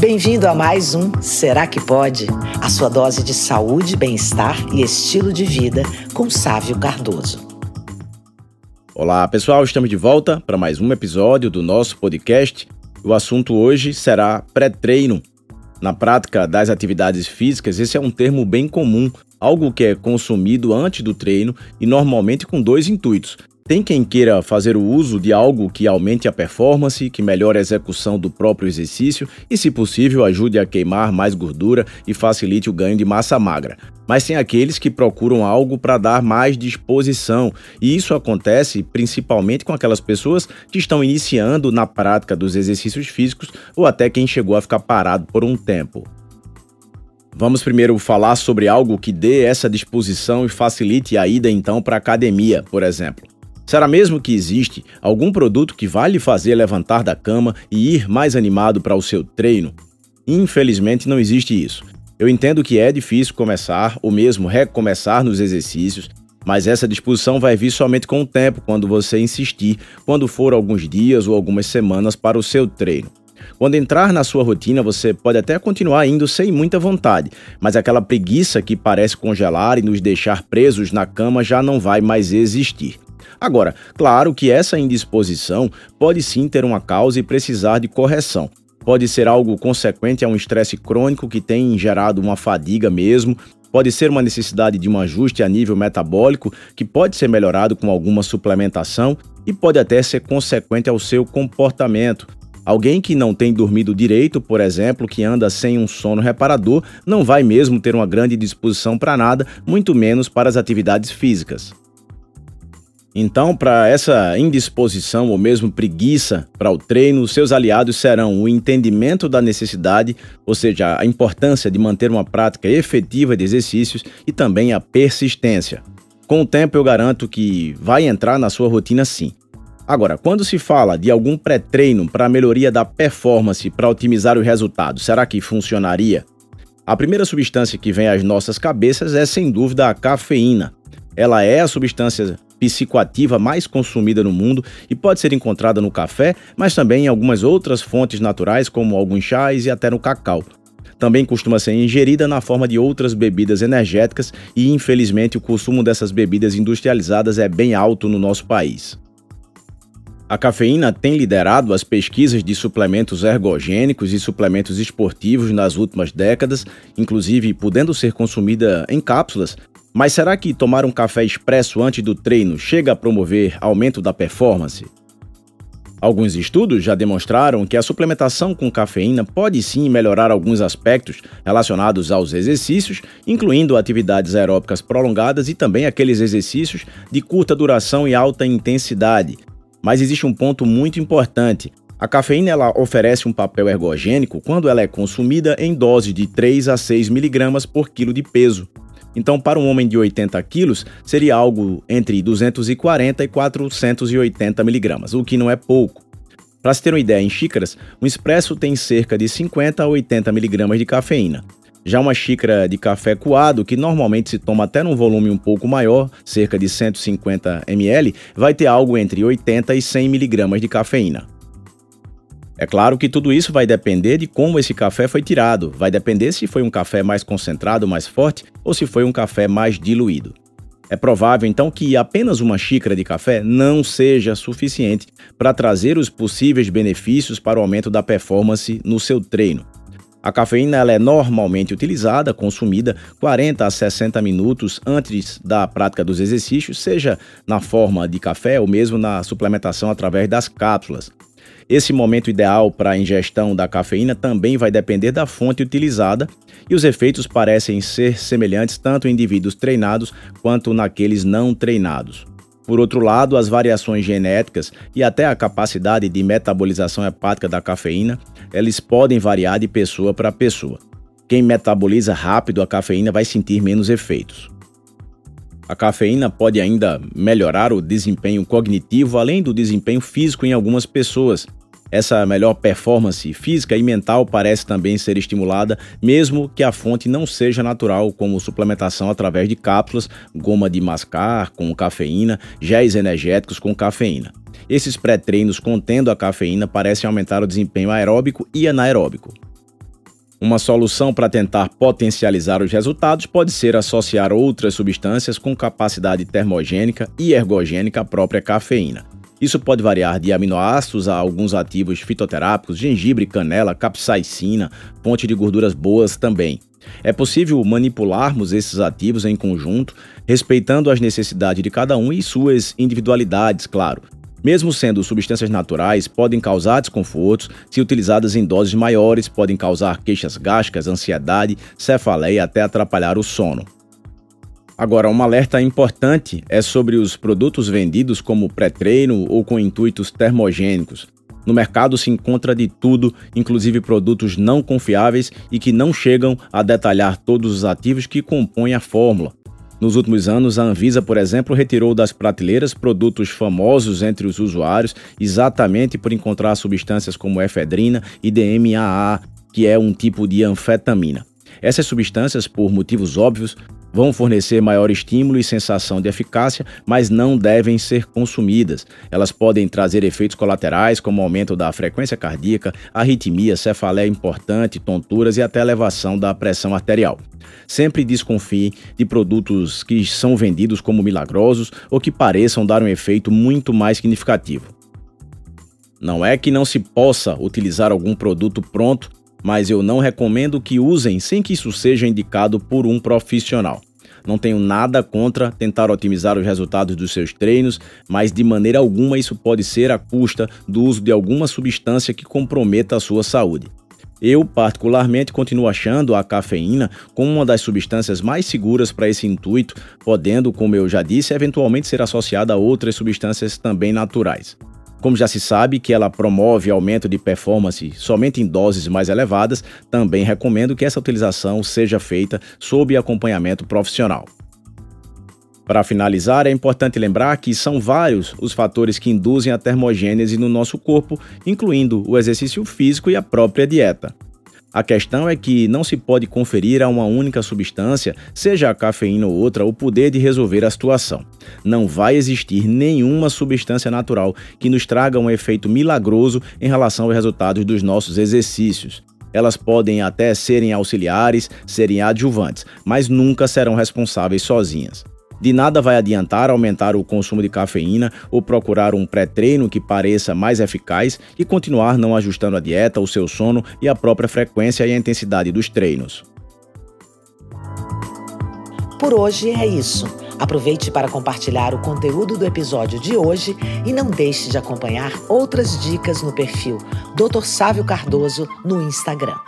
Bem-vindo a mais um Será que Pode? A sua dose de saúde, bem-estar e estilo de vida com Sávio Cardoso. Olá, pessoal, estamos de volta para mais um episódio do nosso podcast. O assunto hoje será pré-treino. Na prática das atividades físicas, esse é um termo bem comum, algo que é consumido antes do treino e normalmente com dois intuitos: tem quem queira fazer o uso de algo que aumente a performance, que melhore a execução do próprio exercício e, se possível, ajude a queimar mais gordura e facilite o ganho de massa magra. Mas tem aqueles que procuram algo para dar mais disposição, e isso acontece principalmente com aquelas pessoas que estão iniciando na prática dos exercícios físicos ou até quem chegou a ficar parado por um tempo. Vamos primeiro falar sobre algo que dê essa disposição e facilite a ida então para a academia, por exemplo. Será mesmo que existe algum produto que vai lhe fazer levantar da cama e ir mais animado para o seu treino? Infelizmente não existe isso. Eu entendo que é difícil começar ou mesmo recomeçar nos exercícios, mas essa disposição vai vir somente com o tempo, quando você insistir, quando for alguns dias ou algumas semanas para o seu treino. Quando entrar na sua rotina, você pode até continuar indo sem muita vontade, mas aquela preguiça que parece congelar e nos deixar presos na cama já não vai mais existir. Agora, claro que essa indisposição pode sim ter uma causa e precisar de correção. Pode ser algo consequente a um estresse crônico que tem gerado uma fadiga mesmo, pode ser uma necessidade de um ajuste a nível metabólico que pode ser melhorado com alguma suplementação e pode até ser consequente ao seu comportamento. Alguém que não tem dormido direito, por exemplo, que anda sem um sono reparador, não vai mesmo ter uma grande disposição para nada, muito menos para as atividades físicas. Então, para essa indisposição ou mesmo preguiça para o treino, seus aliados serão o entendimento da necessidade, ou seja, a importância de manter uma prática efetiva de exercícios e também a persistência. Com o tempo, eu garanto que vai entrar na sua rotina sim. Agora, quando se fala de algum pré-treino para melhoria da performance, para otimizar o resultado, será que funcionaria? A primeira substância que vem às nossas cabeças é sem dúvida a cafeína. Ela é a substância psicoativa mais consumida no mundo e pode ser encontrada no café, mas também em algumas outras fontes naturais, como alguns chás e até no cacau. Também costuma ser ingerida na forma de outras bebidas energéticas e, infelizmente, o consumo dessas bebidas industrializadas é bem alto no nosso país. A cafeína tem liderado as pesquisas de suplementos ergogênicos e suplementos esportivos nas últimas décadas, inclusive podendo ser consumida em cápsulas, mas será que tomar um café expresso antes do treino chega a promover aumento da performance? Alguns estudos já demonstraram que a suplementação com cafeína pode sim melhorar alguns aspectos relacionados aos exercícios, incluindo atividades aeróbicas prolongadas e também aqueles exercícios de curta duração e alta intensidade. Mas existe um ponto muito importante. A cafeína ela oferece um papel ergogênico quando ela é consumida em dose de 3 a 6 miligramas por quilo de peso. Então, para um homem de 80 quilos, seria algo entre 240 e 480 miligramas, o que não é pouco. Para se ter uma ideia, em xícaras, um expresso tem cerca de 50 a 80 miligramas de cafeína. Já uma xícara de café coado, que normalmente se toma até num volume um pouco maior, cerca de 150 ml, vai ter algo entre 80 e 100 miligramas de cafeína. É claro que tudo isso vai depender de como esse café foi tirado, vai depender se foi um café mais concentrado, mais forte ou se foi um café mais diluído. É provável então que apenas uma xícara de café não seja suficiente para trazer os possíveis benefícios para o aumento da performance no seu treino. A cafeína é normalmente utilizada, consumida 40 a 60 minutos antes da prática dos exercícios, seja na forma de café ou mesmo na suplementação através das cápsulas. Esse momento ideal para a ingestão da cafeína também vai depender da fonte utilizada e os efeitos parecem ser semelhantes tanto em indivíduos treinados quanto naqueles não treinados. Por outro lado, as variações genéticas e até a capacidade de metabolização hepática da cafeína, eles podem variar de pessoa para pessoa. Quem metaboliza rápido a cafeína vai sentir menos efeitos. A cafeína pode ainda melhorar o desempenho cognitivo, além do desempenho físico em algumas pessoas, essa melhor performance física e mental parece também ser estimulada, mesmo que a fonte não seja natural, como suplementação através de cápsulas, goma de mascar com cafeína, géis energéticos com cafeína. Esses pré-treinos contendo a cafeína parecem aumentar o desempenho aeróbico e anaeróbico. Uma solução para tentar potencializar os resultados pode ser associar outras substâncias com capacidade termogênica e ergogênica à própria cafeína. Isso pode variar de aminoácidos a alguns ativos fitoterápicos, gengibre, canela, capsaicina, fonte de gorduras boas também. É possível manipularmos esses ativos em conjunto, respeitando as necessidades de cada um e suas individualidades, claro. Mesmo sendo substâncias naturais, podem causar desconfortos, se utilizadas em doses maiores, podem causar queixas gástricas, ansiedade, cefaleia até atrapalhar o sono. Agora, um alerta importante é sobre os produtos vendidos como pré-treino ou com intuitos termogênicos. No mercado se encontra de tudo, inclusive produtos não confiáveis e que não chegam a detalhar todos os ativos que compõem a fórmula. Nos últimos anos, a Anvisa, por exemplo, retirou das prateleiras produtos famosos entre os usuários exatamente por encontrar substâncias como efedrina e DMAA, que é um tipo de anfetamina. Essas substâncias, por motivos óbvios, vão fornecer maior estímulo e sensação de eficácia, mas não devem ser consumidas. Elas podem trazer efeitos colaterais, como aumento da frequência cardíaca, arritmia, cefaleia importante, tonturas e até elevação da pressão arterial. Sempre desconfie de produtos que são vendidos como milagrosos ou que pareçam dar um efeito muito mais significativo. Não é que não se possa utilizar algum produto pronto mas eu não recomendo que usem sem que isso seja indicado por um profissional. Não tenho nada contra tentar otimizar os resultados dos seus treinos, mas de maneira alguma isso pode ser à custa do uso de alguma substância que comprometa a sua saúde. Eu, particularmente, continuo achando a cafeína como uma das substâncias mais seguras para esse intuito, podendo, como eu já disse, eventualmente ser associada a outras substâncias também naturais. Como já se sabe que ela promove aumento de performance somente em doses mais elevadas, também recomendo que essa utilização seja feita sob acompanhamento profissional. Para finalizar, é importante lembrar que são vários os fatores que induzem a termogênese no nosso corpo, incluindo o exercício físico e a própria dieta. A questão é que não se pode conferir a uma única substância, seja a cafeína ou outra, o poder de resolver a situação. Não vai existir nenhuma substância natural que nos traga um efeito milagroso em relação aos resultados dos nossos exercícios. Elas podem até serem auxiliares, serem adjuvantes, mas nunca serão responsáveis sozinhas. De nada vai adiantar aumentar o consumo de cafeína ou procurar um pré-treino que pareça mais eficaz e continuar não ajustando a dieta, o seu sono e a própria frequência e intensidade dos treinos. Por hoje é isso. Aproveite para compartilhar o conteúdo do episódio de hoje e não deixe de acompanhar outras dicas no perfil Dr. Sávio Cardoso no Instagram.